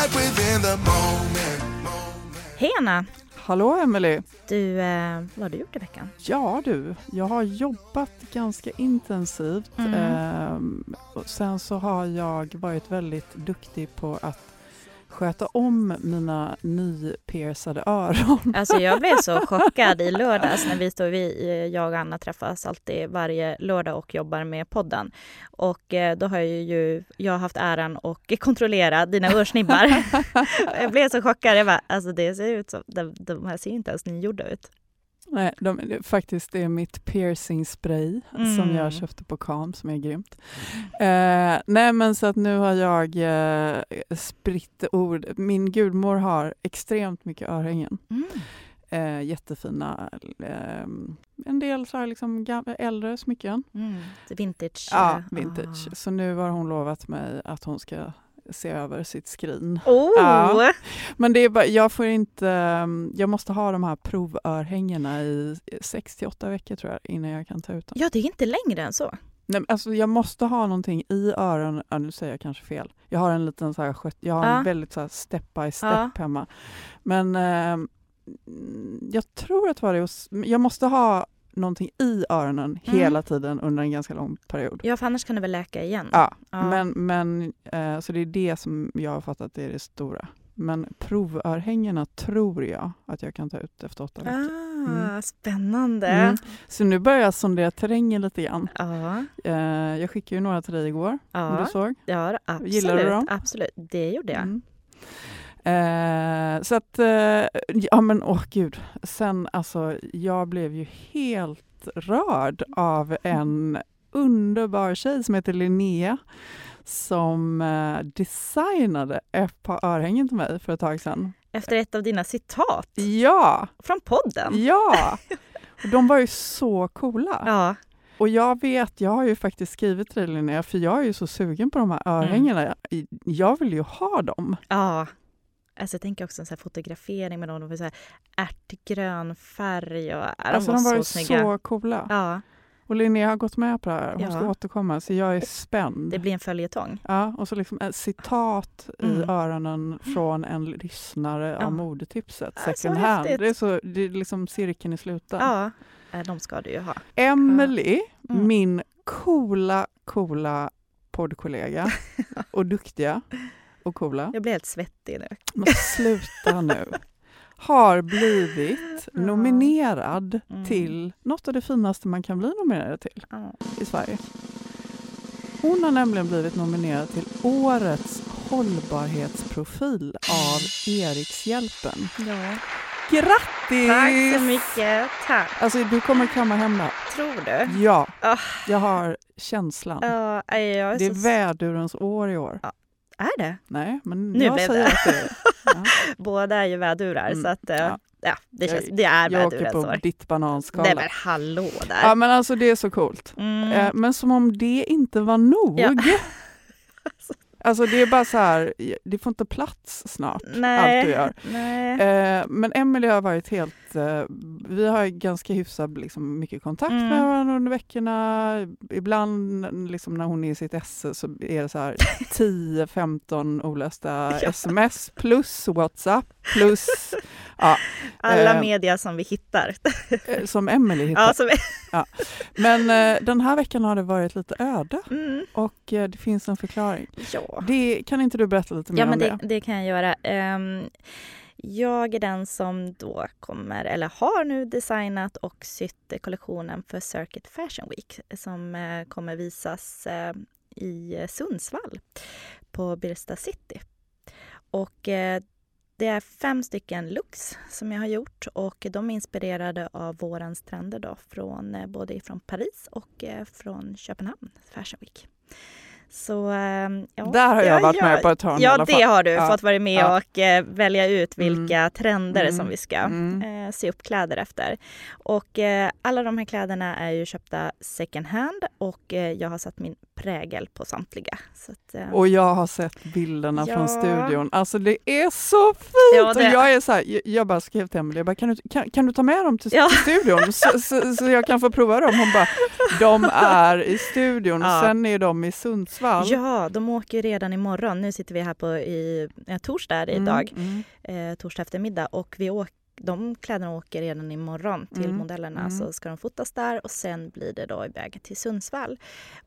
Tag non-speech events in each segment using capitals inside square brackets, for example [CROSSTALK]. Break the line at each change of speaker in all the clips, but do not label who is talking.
Life within the moment.
Hej Anna!
Hallå Emelie!
Du, eh, vad har du gjort i veckan?
Ja du, jag har jobbat ganska intensivt.
Mm.
Och sen så har jag varit väldigt duktig på att sköta om mina nypiercade öron. [LAUGHS]
Alltså jag blev så chockad i [LAUGHS] lördags när vi stod, vi, eh, jag och Anna träffas alltid varje lördag och jobbar med podden. Och eh, då har jag ju, jag har haft äran att kontrollera dina örsnibbar. [LAUGHS] jag blev så chockad, jag bara, alltså det ser ut som, de, de här ser inte ens nygjorda ut.
Nej, de, det, faktiskt det är mitt piercing spray
Mm.
som jag köpte på Kam som är grymt. Eh, nej men så att nu har jag eh, spritt ord. Min gudmor har extremt mycket örhängen.
Mm.
Eh, jättefina. Eh, en del så här liksom äldre smycken.
Mm. Vintage.
Ja,
eh,
vintage.
ah.
Så nu har hon lovat mig att hon ska se över sitt skrin.
Oh!
Ja. Men det är bara, jag får inte, um, jag måste ha de här provörhängena i 6 till 8 veckor tror jag innan jag kan ta ut dem.
Ja, det är inte längre än så.
Nej, alltså jag måste ha någonting i öronen, ja, nu säger jag kanske fel. Jag har en liten så här, jag har
Ja.
en väldigt så här step by step
Ja.
hemma. Men mm, jag tror att det var det, jag måste ha någonting i öronen
Mm.
hela tiden under en ganska lång period.
Ja, för annars kan det väl läka igen.
Ja,
Ja.
men, men eh, så det är det som jag har fattat är det stora. Men provörhängena tror jag att jag kan ta ut efter åtta veckor.
Ah,
Mm.
spännande.
Mm. Så nu börjar jag sondera terrängen lite grann.
Ja,
Eh, jag skickade ju några till dig igår, om
ja,
du såg.
ja, absolut.
Gillar du dem?
Absolut, det gjorde jag.
Mm. Eh, så att, eh, ja men åh gud. Sen alltså, jag blev ju helt rörd av en underbar tjej som heter Linnea som eh, designade ett par örhängen till mig för ett tag sedan.
Efter ett av dina citat
Ja,
från podden.
ja! Och [LAUGHS] de var ju så coola.
Ja,
Och jag vet, jag har ju faktiskt skrivit till dig Linnea, för jag är ju så sugen på de här örhängena. Jag vill ju ha dem.
ja. Alltså jag tänker också en så fotografering med dem. De var så här ärtgrön färg och de
alltså
var,
de var
så snygga.
så coola.
Ja,
Och Linnea har gått med på det här. Hon
Ja.
ska återkomma, så jag är spänd.
det blir en följetong.
Ja, och så liksom ett citat i
Mm.
öronen från en lyssnare
Ja.
av modetipset,
Ja,
second hand.
häftigt.
Det är, så, det är liksom cirkeln i sluten.
Ja, eh, de ska du ju ha.
Emily,
Mm.
min coola, coola poddkollega [LAUGHS] och duktiga och coola.
Jag blir helt svettig nu.
Men sluta nu. Har blivit nominerad
Mm.
till något av det finaste man kan bli nominerad till
Ja.
i Sverige. Hon har nämligen blivit nominerad till Årets hållbarhetsprofil av Erikshjälpen.
ja.
Grattis!
Tack så mycket. Tack.
Alltså du kommer kamma hem det.
Tror du?
Ja,
Ah.
jag har känslan.
Är
Det är
så...
vädurens år i år.
Är det?
Nej, men
Nu
jag
blev
säger
det.
att det är. [LAUGHS] Ja.
Båda är ju vädurar
Mm,
så att eh,
ja.
ja, det, känns,
Jag-
det är
Jag åker på
år.
ditt bananskal.
Nej men hallå där.
Ja men alltså det är så coolt.
Mm.
Eh, men som om det inte var nog
Ja. [LAUGHS] [LAUGHS]
Alltså det är bara så här, det får inte plats snart,
Nej.
allt du gör.
Nej.
Eh, men Emelie har varit helt, eh, vi har ganska hyfsat liksom, mycket kontakt
Mm.
med varandra under veckorna. Ibland liksom, när hon är i sitt esse så är det så här [LAUGHS] 10-15 olösta
Ja.
sms plus WhatsApp plus ja,
Alla
eh,
media som vi hittar.
eh, som Emelie hittar.
Ja, som vi,
Men eh, den här veckan har det varit lite öde
mm,
och eh, det finns en förklaring.
ja.
Det, kan inte du berätta lite mer
Ja, men
om
det,
det?
det kan jag göra. Ehm, jag är den som då kommer, eller har nu designat och sytt kollektionen för Circuit Fashion Week som eh, kommer visas eh, i Sundsvall på Birsta City. Och eh, det är fem stycken looks som jag har gjort och de är inspirerade av vårens trender då från både från Paris och från Köpenhamn Fashion Week. Så eh, ja,
Där har jag
ja,
varit
ja,
med på ett hörn i
Ja,
alla fall.
det har du
Ja.
fått vara med
Ja.
och eh, välja ut vilka trender
Mm.
som vi ska
Mm.
eh, se upp kläder efter. Och eh, alla de här kläderna är ju köpta second hand och eh, jag har satt min prägel på samtliga. Att, eh,
Och jag har sett bilderna
Ja.
från studion. Alltså det är så fint!
Ja,
Och jag är så här, jag- bara skrev till Emelie, jag bara, kan, du, kan, kan du ta med dem till,
Ja.
till studion så, så, så jag kan få prova dem? Hon bara, de är i studion [LAUGHS]
Ja.
och sen är de i Sundsvall.
Ja, de åker redan imorgon. Nu sitter vi här på i, eh, torsdag idag,
Mm,
eh, torsdag eftermiddag och vi åker de kläderna åker redan imorgon till
Mm,
modellerna
mm.
så ska de fotas där och sen blir det då iväg till Sundsvall.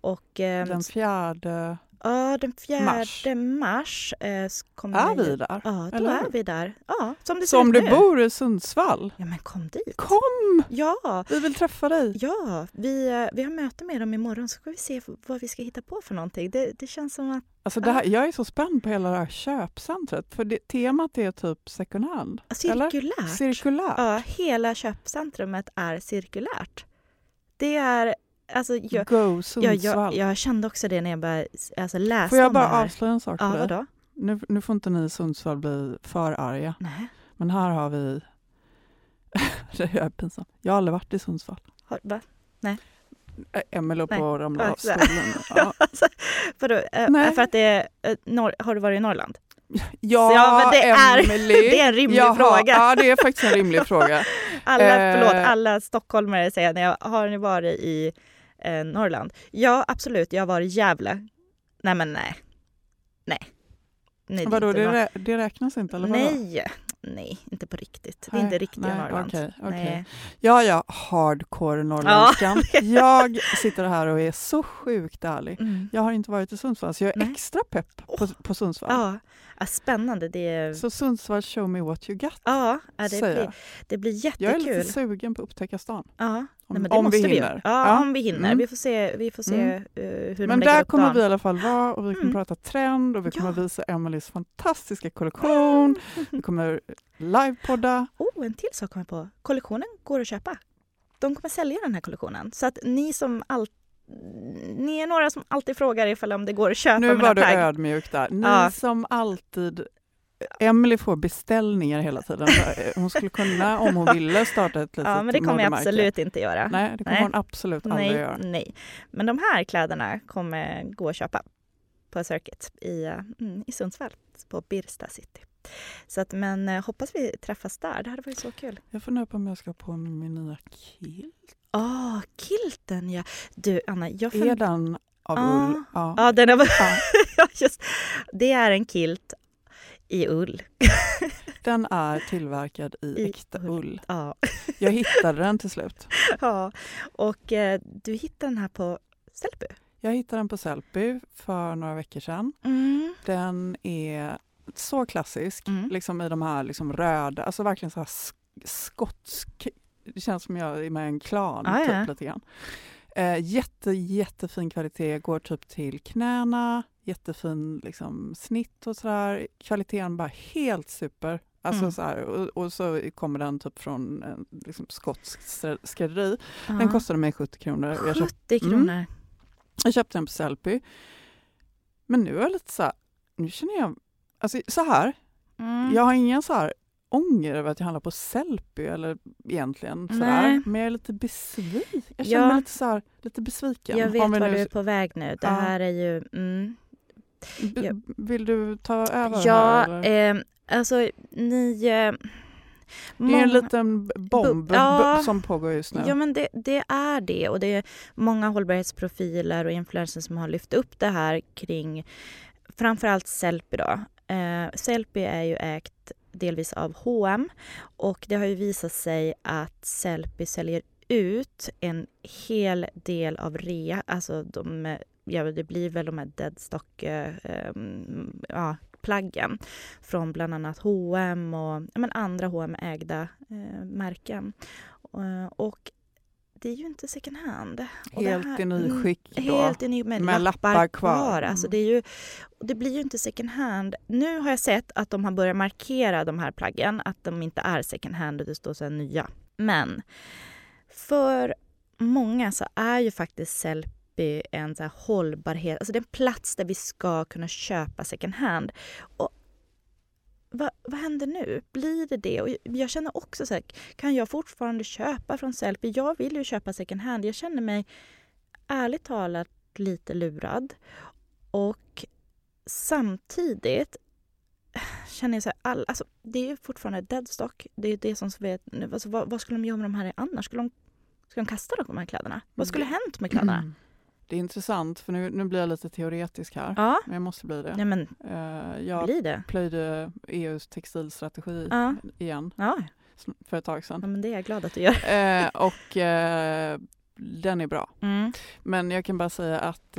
Och, eh.
Den fjärde,
ja, den fjärde
mars.
mars, eh, kommer
är vi där?
Ja, då
Eller
är vi där. Ja, som det
Så om du
nu.
bor i Sundsvall,
Ja, men kom dit.
kom!
Ja,
Vi vill träffa dig.
ja vi, eh, vi har möte med dem imorgon så ska vi se vad vi ska hitta på för någonting. Det, det känns som att
Alltså det här, jag är så spänd på hela det här köpcentret, för det, temat är typ second hand. Eller?
cirkulärt.
Cirkulärt.
Ja, hela köpcentrumet är cirkulärt. Det är, alltså jag,
Go
jag,
Sundsvall.
jag, jag kände också det när jag började alltså, läsa
Får jag bara
här.
avslöja en sak
Ja,
för dig?
vadå?
Nu, nu får inte ni i Sundsvall bli för arga,
Nej.
men här har vi... [LAUGHS] det är pinsamt. Jag har aldrig varit i Sundsvall.
Har, va?
Äh, Emelie
Nej.
på att ramla
Ja,
av
så
stolen. [LAUGHS] Ja.
Alltså, vadå? Eh,
Nej.
För att det är, eh, norr, har du varit i Norrland?
Ja,
Ja, men det är- [LAUGHS] det är en rimlig
Jaha,
fråga.
Ja, det är faktiskt en rimlig fråga.
Alla,
Eh.
förlåt, alla stockholmare säger när jag har ni varit i eh, Norrland? Ja, absolut. Jag varit i Gävle. Nej, men nej. Nej. nej
Vadå, det, rä- det räknas inte? Eller vadå?
Nej. Nej, inte på riktigt. Det är
Nej,
inte riktiga
nej,
Norrland.
okej, okej.
Nej.
Ja, ja, hardcore norrländskan. [LAUGHS] Jag sitter här och är så sjukt ärlig.
Mm.
Jag har inte varit i Sundsvall, så jag är
Nej.
extra pepp på, på Sundsvall.
Ja, ja, spännande. Det, är-
Så Sundsvall, show me what you got,
ja, ja, det, blir, det blir
Jag är
jättekul.
lite sugen på att upptäcka stan.
Ja,
Om,
nej,
om vi
vi ju.
hinner.
Ja, om vi hinner.
Mm.
Vi får se, vi får se
Mm.
eh, hur de
Men
lägger
där kommer
dagen.
vi i alla fall vara och vi kommer
Mm.
prata trend och vi kommer
Ja.
visa Emelies fantastiska kollektion. Vi [LAUGHS] kommer livepodda.
Oh, en till sak kom jag på. Kollektionen går att köpa. De kommer sälja den här kollektionen. Så att ni som alltid ni är några som alltid frågar ifall om det går att köpa
Nu var du ödmjuk där. Ni
Ja.
som alltid Emily får beställningar hela tiden. Hon skulle kunna, om hon ville, starta ett [LAUGHS] litet
Ja, men det kommer jag absolut inte göra.
Nej, det kommer
Nej.
hon absolut aldrig
nej,
göra.
nej. Men de här kläderna kommer gå att köpa på Circuit i, mm, i Sundsvall, på Birsta City. Så att, men eh, hoppas vi träffas där. Det hade varit så kul.
Jag funderar på om jag ska ha på mig min nya kilt.
Ah, kilten ja. Du Anna, jag
Är
fun-
den av
Ja.
ull? Ja.
Ja, den är... [LAUGHS]
Ja,
just. Det är en kilt i ull. [LAUGHS]
Den är tillverkad i,
I
äkta
ull.
ull.
Ja.
Jag hittade den till slut. [LAUGHS]
ja. Och eh, du hittade den här på Sellby.
Jag hittade den på Sellby för några veckor sedan.
Mm.
Den är så klassisk,
Mm.
liksom i de här liksom röda, alltså verkligen så här sk- skotsk... Det känns som jag är med i en klan,
Ah,
typ
ja.
lite grann. Eh, jätte, jättefin kvalitet, går typ till knäna, jättefin liksom, snitt och sådär. Kvaliteten bara helt super. Alltså
Mm.
så här, och, och så kommer den typ från liksom, skotsk skrä- skrädderi.
Ja.
Den kostade mig 70 kronor. Jag köpte,
70 kronor.
jag köpte den på Sellby. Men nu är jag lite så här, nu känner jag, alltså så här,
Mm.
jag har ingen så här ånger över att jag handlar på Sellby eller egentligen sådär. Men jag är lite besviken. Jag känner
Ja.
mig lite, så här, lite besviken.
Jag vet
Om vi
var
nu-
du är på väg nu. Det
Ja.
här är ju... Mm,
B-
Ja.
Vill du ta över här?
Ja,
eller?
eh, alltså ni... Eh,
det är en liten bomb
ja.
som pågår just nu.
Ja men det, det är det och det är många hållbarhetsprofiler och influencers som har lyft upp det här kring framförallt Sellpy då. Eh, Sellpy är ju ägt delvis av H&M och det har ju visat sig att Sellpy säljer ut en hel del av rea, alltså de, ja det blir väl de här deadstock eh, mm, ja, plaggen från bland annat H&M och ja, men andra H&M ägda eh, märken. Eh, och det är ju inte second hand. Och
Helt
här-
i
mm,
nyskick då.
Helt i ny med,
Med
lappar,
lappar
kvar.
kvar.
Alltså
Mm.
det, är ju, det blir ju inte second hand. Nu har jag sett att de har börjat markera de här plaggen, att de inte är second hand och det står så här nya. Men för många så är ju faktiskt Sellpy en så hållbarhet, alltså det är en plats där vi ska kunna köpa second hand. Och vad, vad händer nu? Blir det det? Och jag känner också så här, kan jag fortfarande köpa från Sellpy? Jag vill ju köpa second hand. Jag känner mig ärligt talat lite lurad. Och samtidigt [SIGHS] känner jag så här, all, alltså, det är ju fortfarande deadstock. Det är det som vet, alltså, vad, vad skulle de göra med de här annars? Skulle de, skulle de kasta de här kläderna? Vad skulle hänt med kläderna?
Mm. Det är intressant, för nu, nu blir jag lite teoretisk här.
Ja,
Men jag måste bli det.
nej men
Eh, jag
blir det?
plöjde EUs textilstrategi
Ja.
igen
Ja,
för ett tag
ja,
sedan.
men det är jag glad att du gör. [LAUGHS]
Eh, och eh, den är bra.
Mm.
Men jag kan bara säga att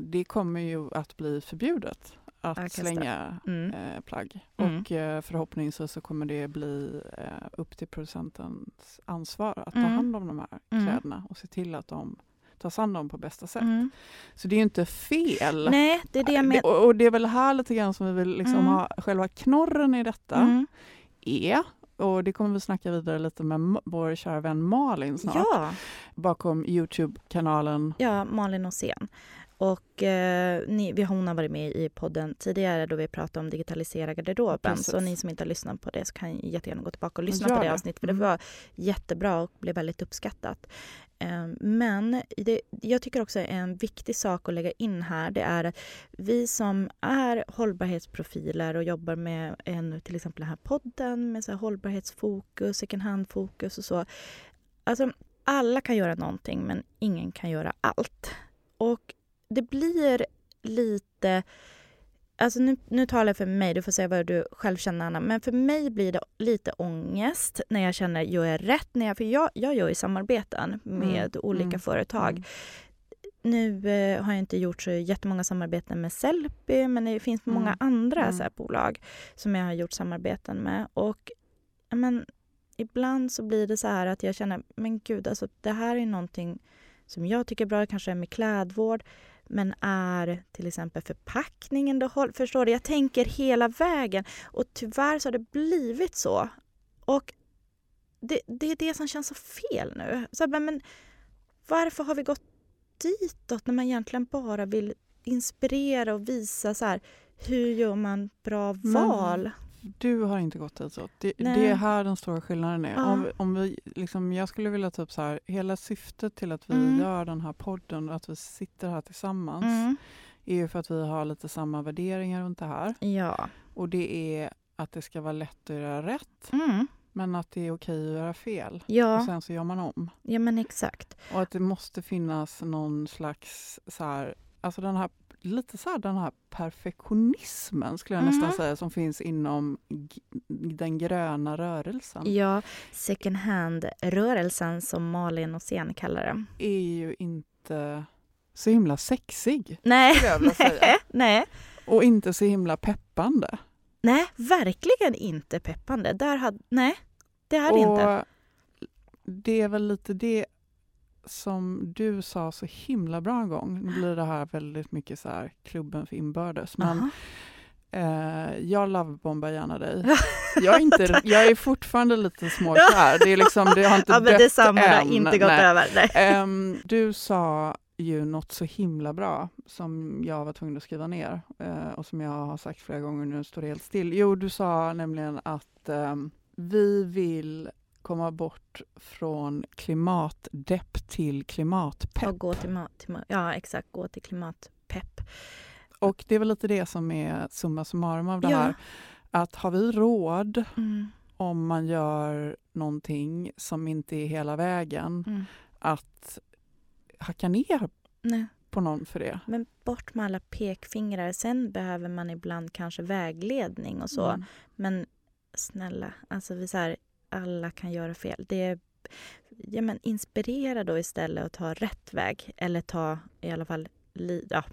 det kommer ju att bli förbjudet att
kasta.
slänga
Mm.
eh, plagg.
Mm.
Och eh, förhoppningsvis så kommer det bli eh, upp till producentens ansvar att ta
Mm.
hand om de här
Mm.
kläderna och se till att de tas hand om på bästa sätt.
Mm.
Så det är ju inte fel.
Nej, det är det jag
Det-
menar.
och, och det är väl här lite grann som vi vill liksom
Mm.
ha själva knorren i detta.
Mm.
Är, och det kommer vi snacka vidare lite med vår kära vän Malin snart,
Ja,
bakom Youtube-kanalen
ja, Malin Åsén. Och eh, ni, vi, hon har varit med i podden tidigare då vi pratade om digitalisera garderoben.
Precis.
Så ni som inte har lyssnat på det så kan jättegärna gå tillbaka och lyssna
Gör
på det
det.
avsnittet. För det
Mm.
var jättebra och blev väldigt uppskattat. Ehm, men det, jag tycker också en viktig sak att lägga in här det är att vi som är hållbarhetsprofiler och jobbar med eh, en, till exempel den här podden med så här hållbarhetsfokus, second hand-fokus och så. Alltså, alla kan göra någonting men ingen kan göra allt. Och det blir lite... Alltså nu, nu talar jag för mig, du får säga vad du själv känner Anna. Men för mig blir det lite ångest när jag känner, gör jag rätt? När jag, för jag, jag gör ju samarbeten med
Mm,
olika
mm,
företag.
mm.
Nu eh, har jag inte gjort så jättemånga samarbeten med Sellpy men det finns många
Mm,
andra
mm.
Så här, bolag som jag har gjort samarbeten med. Och men, ibland så blir det så här att jag känner, men gud, alltså, det här är någonting som jag tycker är bra, kanske är med klädvård, men är till exempel förpackningen då Förstår du? Jag tänker hela vägen och tyvärr så har det blivit så. Och det, det är det som känns så fel nu. Så, men, men varför har vi gått ditåt när man egentligen bara vill inspirera och visa så här, hur gör man bra val?
Du har inte gått dit så. Det, det är här den stora skillnaden är. Om, om vi, liksom, jag skulle vilja upp så här, hela syftet till att vi
Mm.
gör den här podden och att vi sitter här tillsammans
Mm.
är ju för att vi har lite samma värderingar runt det här.
Ja.
Och det är att det ska vara lätt att göra rätt
Mm.
men att det är okej att göra fel. Och
Ja.
sen så gör man om.
ja, men exakt.
Och att det måste finnas någon slags så här, alltså den här lite så här den här perfektionismen skulle jag nästan
Mhm.
säga som finns inom den gröna rörelsen.
Ja, second hand-rörelsen som Malin och Sen kallar det.
är ju inte så himla sexig
Nej, nej, nej.
och inte så himla peppande.
Nej, verkligen inte peppande. Där hade, nej, det är det inte.
det är väl lite det som du sa så himla bra en gång. Nu blir det här väldigt mycket så här klubben för inbördes. Men. Eh, jag lovebombar gärna dig. Jag är, inte, [LAUGHS] jag är fortfarande lite småkär. Det, är liksom, det har inte
ja, men
dött
detsamma, det har
än.
inte gått
Nej.
över. Nej.
Ehm, du sa ju något så himla bra som jag var tvungen att skriva ner eh, och som jag har sagt flera gånger nu står det helt still. Jo, du sa nämligen att ehm, vi vill komma bort från klimatdepp till klimatpepp.
Och gå till, till ja, exakt, gå till klimatpepp.
Och det är väl lite det som är summa summarum av det
Ja.
här. Att har vi råd
Mm.
om man gör någonting som inte är hela vägen
Mm.
att hacka ner
Nej.
på någon för det?
Men bort med alla pekfingrar. Sen behöver man ibland kanske vägledning och så.
Mm.
Men snälla, alltså vi så här, alla kan göra fel. Det är, ja, men inspirera då istället och ta rätt väg. Eller ta i alla fall ja,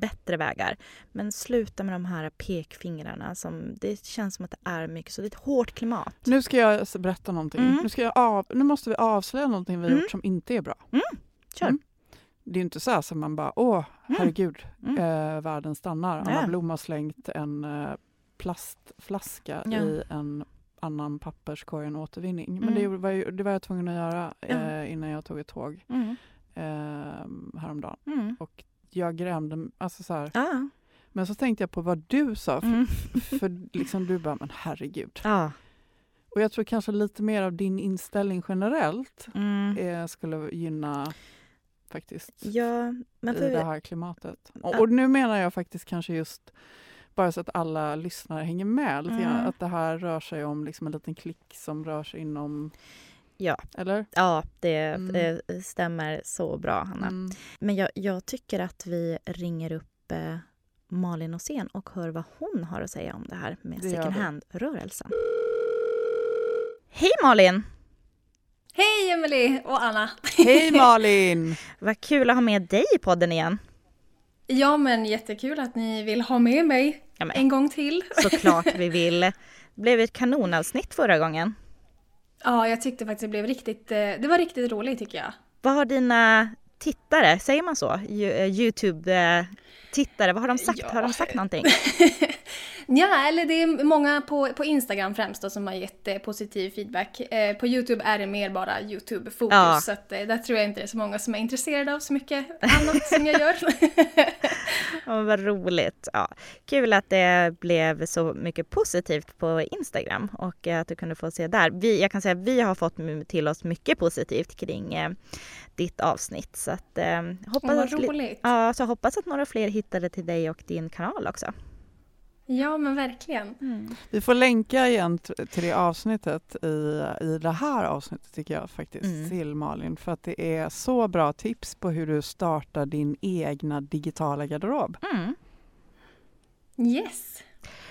bättre vägar. Men sluta med de här pekfingrarna. Som, det känns som att det är mycket så. Det är ett hårt klimat.
Nu ska jag berätta någonting.
Mm.
Nu, ska jag av, nu måste vi avslöja någonting vi
Mm.
gjort som inte är bra.
Kör.
Mm. Det är inte så här som man bara, åh herregud,
Mm.
eh, världen stannar. Anna
Ja.
Blom har slängt en eh, plastflaska
Ja.
i en annan papperskorg än återvinning. Men
Mm.
det var, ju, det var jag tvungen att göra eh, innan jag tog ett tåg
Mm.
eh, häromdagen.
Mm.
Och jag grämde, alltså så här.
Ja.
Men så tänkte jag på vad du sa, för,
Mm.
för liksom du bara, men herregud.
Ja.
Och jag tror kanske lite mer av din inställning generellt
Mm.
eh, skulle gynna faktiskt
Ja, men
i det här klimatet. Och, och nu menar jag faktiskt kanske just bara så att alla lyssnare hänger med
Mm.
att det här rör sig om liksom en liten klick som rör sig inom...
Ja.
Eller?
ja, det,
Mm.
det stämmer så bra, Hanna.
Mm.
Men jag, jag tycker att vi ringer upp eh, Malin Åsén och hör vad hon har att säga om det här med
Det
second hand-rörelsen. Hej Malin!
Hej Emily och Anna!
Hej [LAUGHS] Malin!
Vad kul att ha med dig i podden igen.
Ja men jättekul att ni vill ha med mig
Ja,
en gång till. [LAUGHS]
såklart vi vill. Det blev ett kanonavsnitt förra gången.
Ja, jag tyckte faktiskt det blev riktigt, eh, det var riktigt roligt tycker jag.
Vad har dina tittare, säger man så? Eh, Youtube-tittare, vad har de sagt?
Ja.
Har de sagt någonting? [LAUGHS]
Ja, eller det är många på, på Instagram främst då, som har gett eh, positiv feedback. Eh, på Youtube är det mer bara Youtube-fokus
Ja.
så att, eh, där tror jag inte det är så många som är intresserade av så mycket annat som jag gör. [LAUGHS]
Ja, vad roligt. Ja, kul att det blev så mycket positivt på Instagram och att du kunde få se där. Vi, jag kan säga att vi har fått till oss mycket positivt kring eh, ditt avsnitt. Så att, eh, hoppas,
Åh,
att, ja, så hoppas att några fler hittade till dig och din kanal också.
Ja, men verkligen.
Vi får länka igen till det avsnittet i, i det här avsnittet tycker jag faktiskt
Mm.
till Malin för att det är så bra tips på hur du startar din egna digitala garderob.
Mm.
Yes.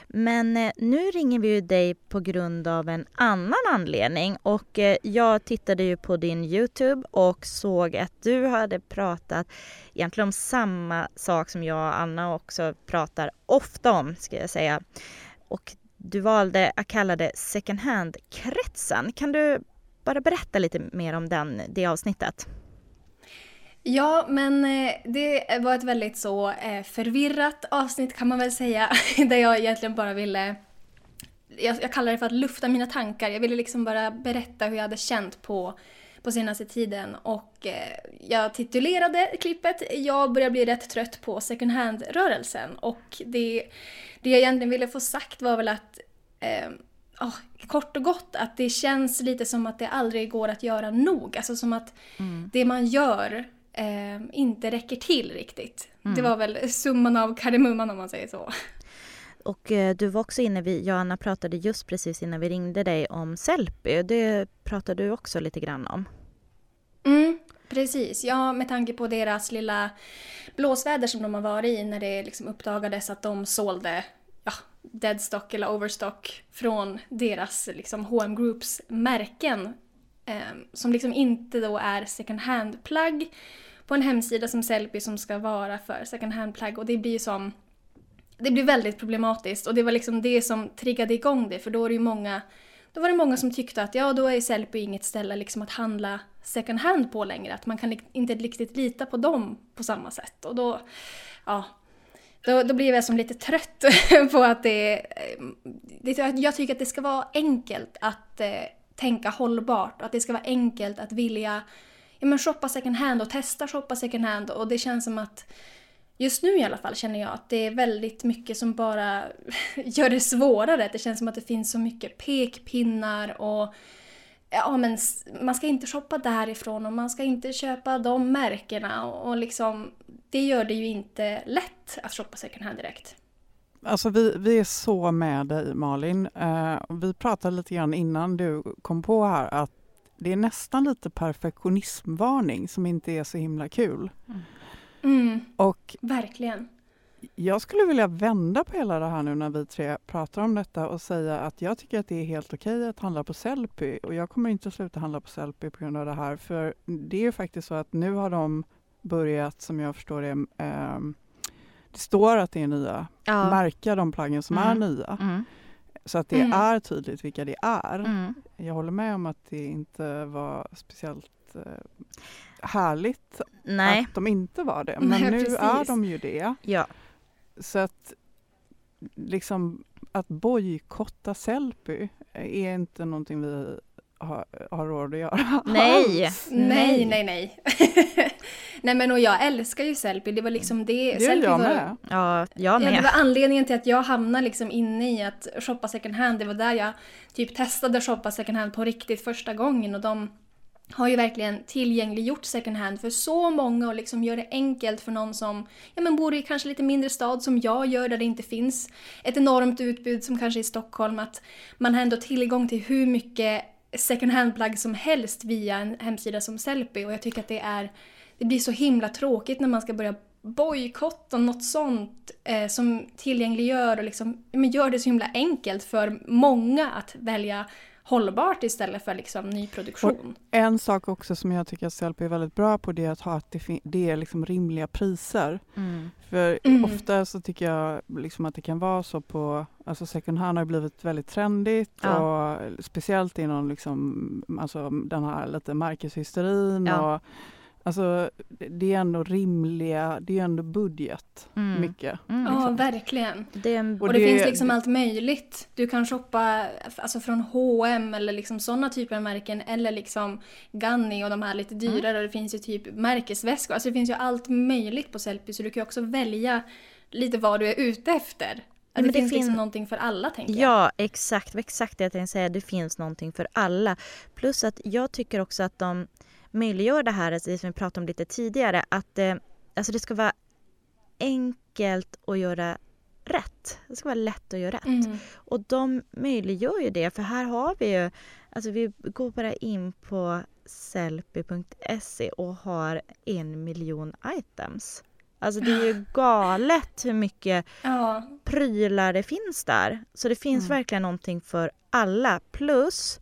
Men eh, nu ringer vi ju dig på grund av en annan anledning och eh, jag tittade ju på din Youtube och såg att du hade pratat egentligen om samma sak som jag och Anna också pratar ofta om, ska jag säga. Och du valde att kalla det second hand-kretsen. Kan du bara berätta lite mer om den, det avsnittet?
Ja, men eh, det var ett väldigt så eh, förvirrat avsnitt kan man väl säga. [LAUGHS] Där jag egentligen bara ville... Jag, jag kallar det för att lufta mina tankar. Jag ville liksom bara berätta hur jag hade känt på, på senaste tiden. Och eh, jag titulerade klippet “Jag börjar bli rätt trött på second hand-rörelsen”. Och det, det jag egentligen ville få sagt var väl att eh, ja, kort och gott att det känns lite som att det aldrig går att göra nog. Alltså som att det man gör eh, inte räcker till riktigt. Det var väl summan av kardemumman om man säger så.
Och eh, du var också inne, vi, jag och Anna pratade just precis innan vi ringde dig om Sellpy. Det pratade du också lite grann om.
Mm, precis. Ja, med tanke på deras lilla blåsväder som de har varit i när det liksom uppdagades att de sålde ja, deadstock eller overstock från deras liksom H&M Groups märken Ehm, som liksom inte då är second hand-plagg på en hemsida som Sellpy som ska vara för second hand-plagg och det blir ju som det blir väldigt problematiskt och det var liksom det som triggade igång det för då är det ju många då var det många som tyckte att ja, då är Sellpy inget ställe liksom att handla second hand på längre. Att man kan inte riktigt lita på dem på samma sätt. Och då, ja, då, då blir jag som lite trött [LAUGHS] på att det, eh, det... Jag tycker att det ska vara enkelt att eh, tänka hållbart. och Att det ska vara enkelt att vilja ja, men shoppa second hand och testa shoppa second hand. Och det känns som att Just nu i alla fall känner jag att det är väldigt mycket som bara [LAUGHS] gör det svårare. Det känns som att det finns så mycket pekpinnar och ja men man ska inte shoppa därifrån och man ska inte köpa de märkena och, och liksom det gör det ju inte lätt att shoppa second hand direkt.
Alltså vi, vi är så med dig Malin. Uh, vi pratade lite grann innan du kom på här att det är nästan lite perfektionismvarning som inte är så himla kul.
Mm,
Och
verkligen.
jag skulle vilja vända på hela det här nu när vi tre pratar om detta och säga att jag tycker att det är helt okej att handla på Sellpy och jag kommer inte sluta handla på Sellpy på grund av det här för det är ju faktiskt så att nu har de börjat som jag förstår det ehm, det står att det är nya,
Ja.
märka de plaggen som är
Mm.
nya
Mm.
så att det
Mm.
är tydligt vilka det är.
Mm.
Jag håller med om att det inte var speciellt eh, härligt
Nej,
att de inte var det. [LAUGHS] Men
Nej,
nu
precis.
är de ju det.
ja.
Så att liksom att bojkotta Sellpy är inte någonting vi har, har råd att göra. [LAUGHS]
Nej.
Nej, nej, nej. [LAUGHS] nej men och jag älskar ju Sellpy. Det var liksom det.
Det gör jag
var,
med.
Ja, jag
Ja, det
med.
var anledningen till att jag hamnade liksom inne i att shoppa second hand. Det var där jag typ testade att shoppa second hand på riktigt första gången och de har ju verkligen tillgängliggjort second hand för så många och liksom gör det enkelt för någon som ja, men bor i kanske lite mindre stad som jag gör där det inte finns ett enormt utbud som kanske i Stockholm. Att man har ändå tillgång till hur mycket second hand-plagg som helst via en hemsida som Sellpy och jag tycker att det är det blir så himla tråkigt när man ska börja bojkotta något sånt eh, som tillgängliggör och liksom, men gör det så himla enkelt för många att välja hållbart istället för liksom nyproduktion.
En sak också som jag tycker att Sellpy är väldigt bra på det är att ha att det är liksom rimliga priser.
Mm.
För
Mm.
ofta så tycker jag liksom att det kan vara så på, alltså second hand har blivit väldigt trendigt
Ja.
och speciellt inom liksom, alltså den här lite märkeshysterin
Ja.
och alltså det är ändå rimliga, det är ändå budget
Mm.
mycket.
Mm.
Ja,
liksom.
verkligen.
Det en
Och
det,
det-
finns liksom allt möjligt. Du kan shoppa alltså från H&M eller liksom sådana typer av märken eller liksom Ganni och de här lite dyrare. Och det finns ju typ märkesväskor. Alltså det finns ju allt möjligt på Sellpy så du kan ju också välja lite vad du är ute efter. Att
men
det,
det
finns liksom
fin-
någonting för alla tänker jag.
Ja, exakt. Det Exakt det jag tänkte säga. Det finns någonting för alla. Plus att jag tycker också att de möjliggör det här, alltså det som vi pratade om lite tidigare, att eh, alltså det ska vara enkelt att göra rätt. Det ska vara lätt att göra rätt.
Mm.
Och de möjliggör ju det, för här har vi ju, alltså vi går bara in på sellpy.se och har en miljon items. Alltså det är ju [LAUGHS] galet hur mycket
Ja,
prylar det finns där. Så det finns
Mm.
verkligen någonting för alla. Plus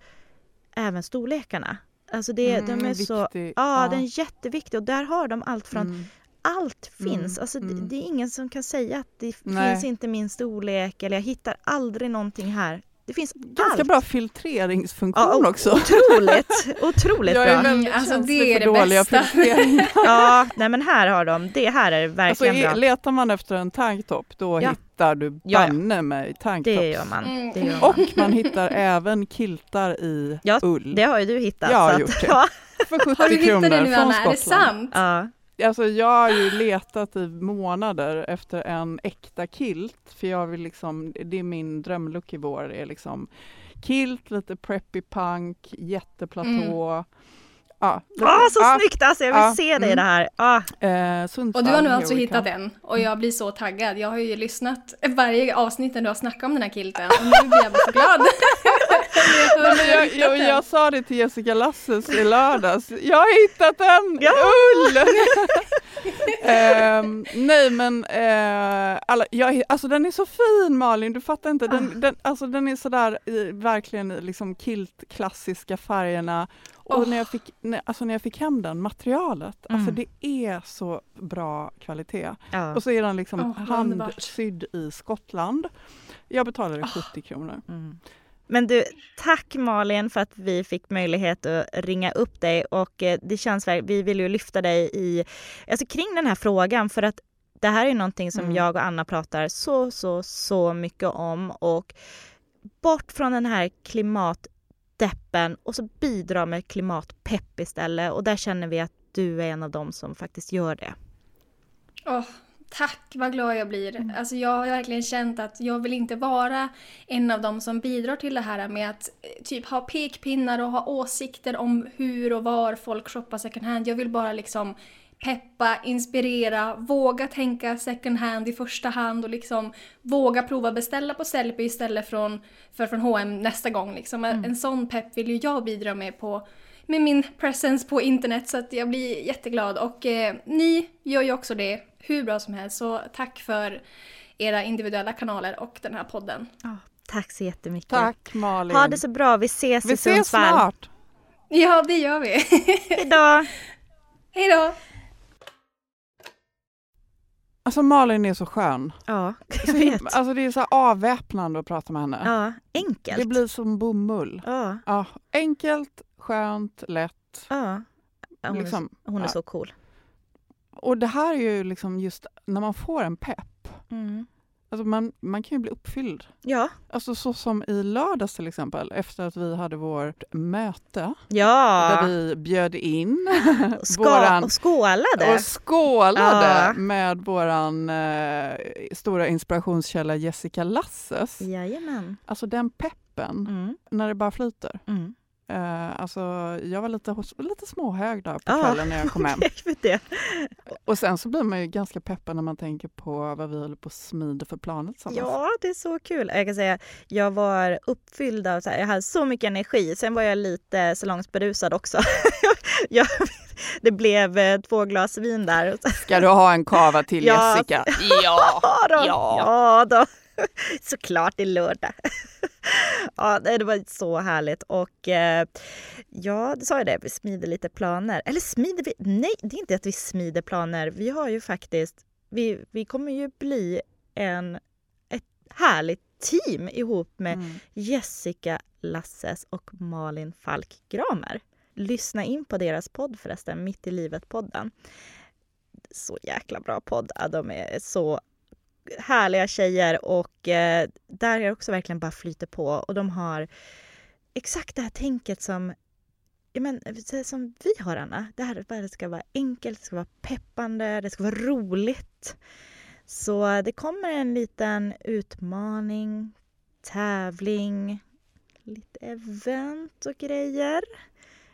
även storlekarna. Alltså det,
Mm,
de är så...
viktig.
Ja,
Ja.
den är jätteviktig och där har de allt från...
Mm.
Allt finns.
Mm,
Alltså det,
mm.
det är ingen som kan säga att det
Nej.
finns inte min storlek eller jag hittar aldrig någonting här. Det finns
Ganska
allt.
bra filtreringsfunktion
Ja,
också.
Otroligt, [LAUGHS] otroligt
Jag är
bra.
väldigt
Mm, alltså, det är
för
det
dåliga
bästa.
filtreringar.
Ja, nej men här har de. Det här är
Alltså,
verkligen
är-
bra.
letar man efter en tanktop då
Ja.
hittar du
Ja, ja.
banne mig tanktops.
Det gör man.
Mm.
Det, gör man.
Och man hittar även kiltar i
Ja,
ull.
det har ju du hittat.
Jag har
så att-
gjort det.
Ja,
För 70
Har du hittat det nu Anna? Är det sant?
ja.
Alltså jag har ju letat i månader efter en äkta kilt för jag vill liksom, det är min drömlook i vår, är liksom kilt, lite preppy punk, jätteplatå. Ja,
Åh, så
ja,
snyggt! Alltså jag vill
Ja,
se dig i
mm.
det här. Ah,
Eh, Sundsvall,
Och du har nu alltså hittat den och jag blir så taggad. Jag har ju lyssnat varje avsnitt när du har snackat om den här kilten och nu blir jag bara så glad. [LAUGHS]
Men jag, jag, jag sa det till Jessica Lasses i lördags. Jag har hittat en
Ja!
ull! [LAUGHS] Ehm, nej men eh, alla, jag, alltså den är så fin Malin, du fattar inte. Den,
Ah.
den, alltså, den är sådär i, verkligen i liksom kilt klassiska färgerna. Och när, jag fick, när, alltså när jag fick hem den, materialet, alltså
Mm.
det är så bra kvalitet.
ja.
Och så är den liksom
underbart.
handsydd i Skottland. Jag betalade
Ah.
70 kronor.
Mm. Men du, tack Malin för att vi fick möjlighet att ringa upp dig och eh, det känns vi vill ju lyfta dig i, alltså kring den här frågan för att det här är någonting som
Mm.
jag och Anna pratar så, så, så mycket om och bort från den här klimatdeppen och så bidra med klimatpepp istället och där känner vi att du är en av dem som faktiskt gör det.
Åh, Tack, vad glad jag blir. Alltså jag har verkligen känt att jag vill inte vara en av dem som bidrar till det här med att eh, typ ha pekpinnar och ha åsikter om hur och var folk shoppar second hand. Jag vill bara liksom peppa, inspirera, våga tänka second hand i första hand och liksom våga prova beställa på Sellpy istället från, för från H&M nästa gång. Liksom. En sån pepp vill ju jag bidra med på med min presence på internet så att jag blir jätteglad och eh, ni gör ju också det hur bra som helst så tack för era individuella kanaler och den här podden.
Ja, tack så jättemycket.
Tack Malin.
Ha det så bra, vi ses
Vi
i
ses
Sundsvall.
snart.
Ja, det gör vi.
Hejdå!
Hej då!
Alltså Malin är så skön.
Ja, [LAUGHS] jag vet.
alltså det är så avväpnande att prata med henne.
Ja, enkelt.
Det blir som bomull.
Ja,
Ja, enkelt, skönt, lätt.
Ja, Hon,
Liksom,
är, hon är
ja.
så cool.
Och det här är ju liksom just när man får en pepp.
Mm.
Alltså man, man kan ju bli uppfylld.
Ja.
Alltså så som i lördags till exempel, efter att vi hade vårt möte
Ja.
där vi bjöd in
Och Ska, [LAUGHS]
våran-
och skålade.
och skålade
Ja.
med våran eh, stora inspirationskälla Jessica Lasses.
Jajamän.
Alltså den peppen,
Mm.
när det bara flyter.
Mm.
Eh, alltså, jag var lite, lite småhög där på
Ja.
kvällen när jag kom hem. [LAUGHS]
Det.
Och sen så blir man ju ganska peppad när man tänker på vad vi håller på att smida för planet tillsammans.
Ja, det är så kul. Jag kan säga, jag var uppfylld av, så här, jag hade så mycket energi. Sen var jag lite salongsberusad också. [LAUGHS] jag, det blev eh, två glas vin där.
Ska du ha en kava till
Ja.
Jessica? [LAUGHS]
Ja, då.
Ja.
ja då. Såklart det är lördag. [LAUGHS] ja, det var så härligt. Och eh, ja, det sa jag det, vi smider lite planer. Eller smider vi? Nej, det är inte att vi smider planer. Vi har ju faktiskt, vi, vi kommer ju bli en, ett härligt team ihop med
Mm.
Jessica Lasses och Malin Falk Gramer. Lyssna in på deras podd förresten, Mitt i livet-podden. Så jäkla bra podd. Ja, de är så härliga tjejer och eh, där är det också verkligen bara flyter på och de har exakt det här tänket som Ja, men, som vi har, Anna. Det här det ska vara enkelt, det ska vara peppande, det ska vara roligt. Så det kommer en liten utmaning, tävling, lite event och grejer.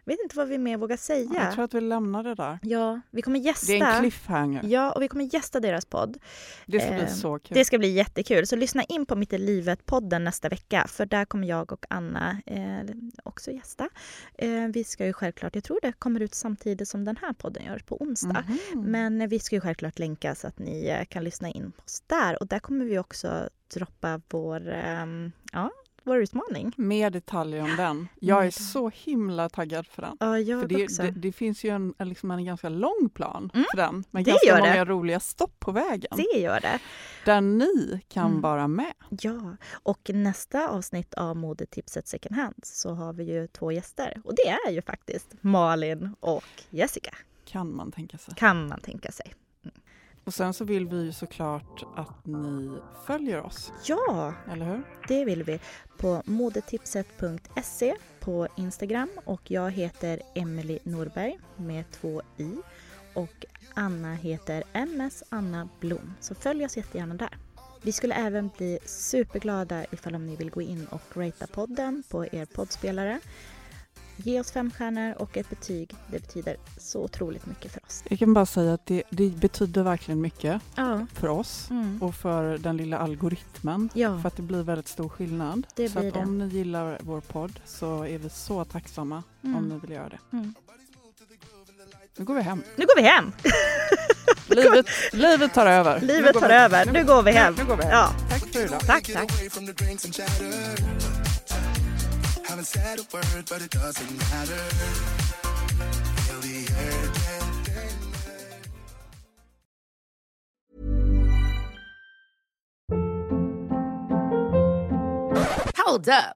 Vet inte vad vi mer vågar säga.
Jag tror att vi lämnar det där.
Ja, vi kommer gästa.
Det är en cliffhanger.
Ja, och vi kommer gästa deras podd.
Det ska bli
Eh,
så kul.
Det ska bli jättekul. Så lyssna in på Mitt i livet-podden nästa vecka. För där kommer jag och Anna eh, också gästa. Eh, vi ska ju självklart, jag tror det kommer ut samtidigt som den här podden gör, på onsdag.
Mhm.
Men eh, vi ska ju självklart länka så att ni eh, kan lyssna in på oss där. Och där kommer vi också droppa vår, ehm, ja, vår utmaning.
Mer detaljer om den. Jag är så himla taggad för den.
Ja, jag
För det,
också.
det, det finns ju en, liksom en ganska lång plan
Mm,
för den. Med
det
ganska
gör det.
många roliga stopp på vägen.
Det gör det.
Där ni kan
Mm.
vara med.
Ja, och nästa avsnitt av modetipset second hand så har vi ju två gäster. Och det är ju faktiskt Malin och Jessica,
Kan man tänka sig.
kan man tänka sig.
Och sen så vill vi ju såklart att ni följer oss.
Ja,
Eller hur?
det vill vi. På modetipset.se på Instagram och jag heter Emily Norberg med två i och Anna heter MS Anna Blom. Så följ oss jättegärna där. Vi skulle även bli superglada ifall om ni vill gå in och ratea podden på er poddspelare. Ge oss fem stjärnor och ett betyg. Det betyder så otroligt mycket för oss.
Jag kan bara säga att det, det betyder verkligen mycket
Ja.
för oss
Mm.
och för den lilla algoritmen.
Ja,
För att det blir väldigt stor skillnad.
Det
så att
det.
om ni gillar vår podd så är vi så tacksamma om
Mm.
ni vill göra det.
Mm.
Nu går vi hem.
nu går vi hem! [LAUGHS]
Livet, livet tar över.
Livet tar över. Nu går vi hem.
Nu, nu går vi hem.
Ja.
Tack för idag.
Tack, tack.
Haven't said a word, but it doesn't matter. Feel the
Hold up.